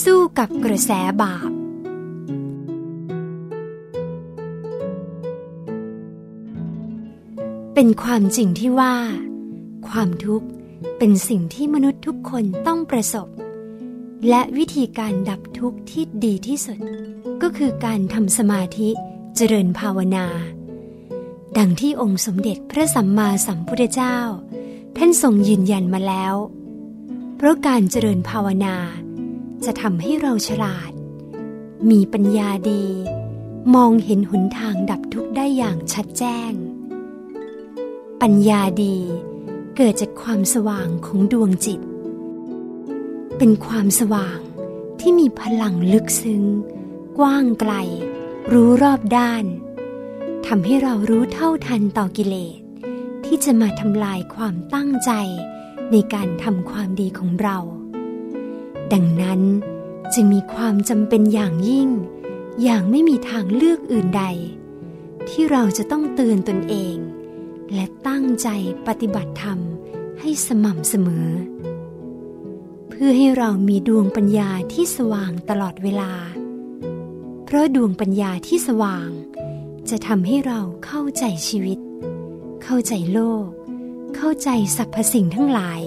สู้กับกระแสบาป เป็นความจริงที่ว่า ความทุกข์เป็นสิ่งที่มนุษย์ทุกคนต้องประสบ และวิธีการดับทุกข์ที่ดีที่สุด ก็คือการทำสมาธิเจริญภาวนา ดังที่องค์สมเด็จพระสัมมาสัมพุทธเจ้า ท่านทรงยืนยันมาแล้ว เพราะการเจริญภาวนา จะทำให้เราฉลาด มีปัญญาดี มองเห็นหนทางดับทุกข์ได้อย่างชัดแจ้ง ปัญญาดีเกิดจากความสว่างของดวงจิต เป็นความสว่างที่มีพลังลึกซึ้ง กว้างไกล รู้รอบด้านทำให้เรารู้เท่าทันต่อกิเลส ที่จะมาทำลายความตั้งใจในการทำความดีของเรา ดังนั้นจึงมีความจำเป็นอย่างยิ่ง อย่างไม่มีทางเลือกอื่นใด ที่เราจะต้องเตือนตนเอง และตั้งใจปฏิบัติธรรมให้สม่ำเสมอ เพื่อให้เรามีดวงปัญญาที่สว่างตลอดเวลา เพราะดวงปัญญาที่สว่าง จะทำให้เราเข้าใจชีวิต เข้าใจโลก เข้าใจสรรพสิ่งทั้งหลาย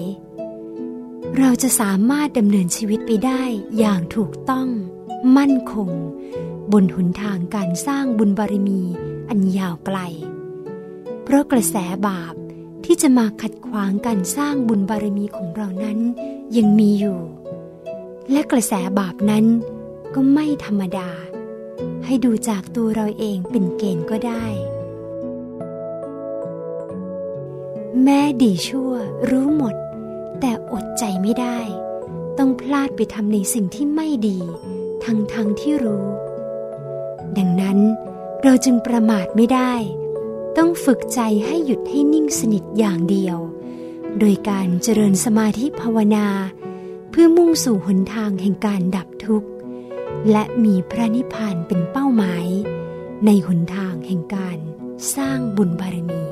เราจะสามารถดำเนินชีวิตไปได้อย่างถูกต้อง มั่นคง บนหนทางการสร้างบุญบารมีอันยาวไกล เพราะกระแสบาปที่จะมาขัดขวางการสร้างบุญบารมีของเรานั้นยังมีอยู่ และกระแสบาปนั้นก็ไม่ธรรมดา ให้ดูจากตัวเราเองเป็นเกณฑ์ก็ได้ แม่ดีชั่วรู้หมด แต่อดใจไม่ได้ ต้องพลาดไปทำในสิ่งที่ไม่ดี ทั้งทั้งที่รู้ ดังนั้นเราจึงประมาทไม่ได้ ต้องฝึกใจให้หยุดให้นิ่งสนิทอย่างเดียว โดยการเจริญสมาธิภาวนา เพื่อมุ่งสู่หนทางแห่งการดับทุกข์ และมีพระนิพพานเป็นเป้าหมาย ในหนทางแห่งการสร้างบุญบารมี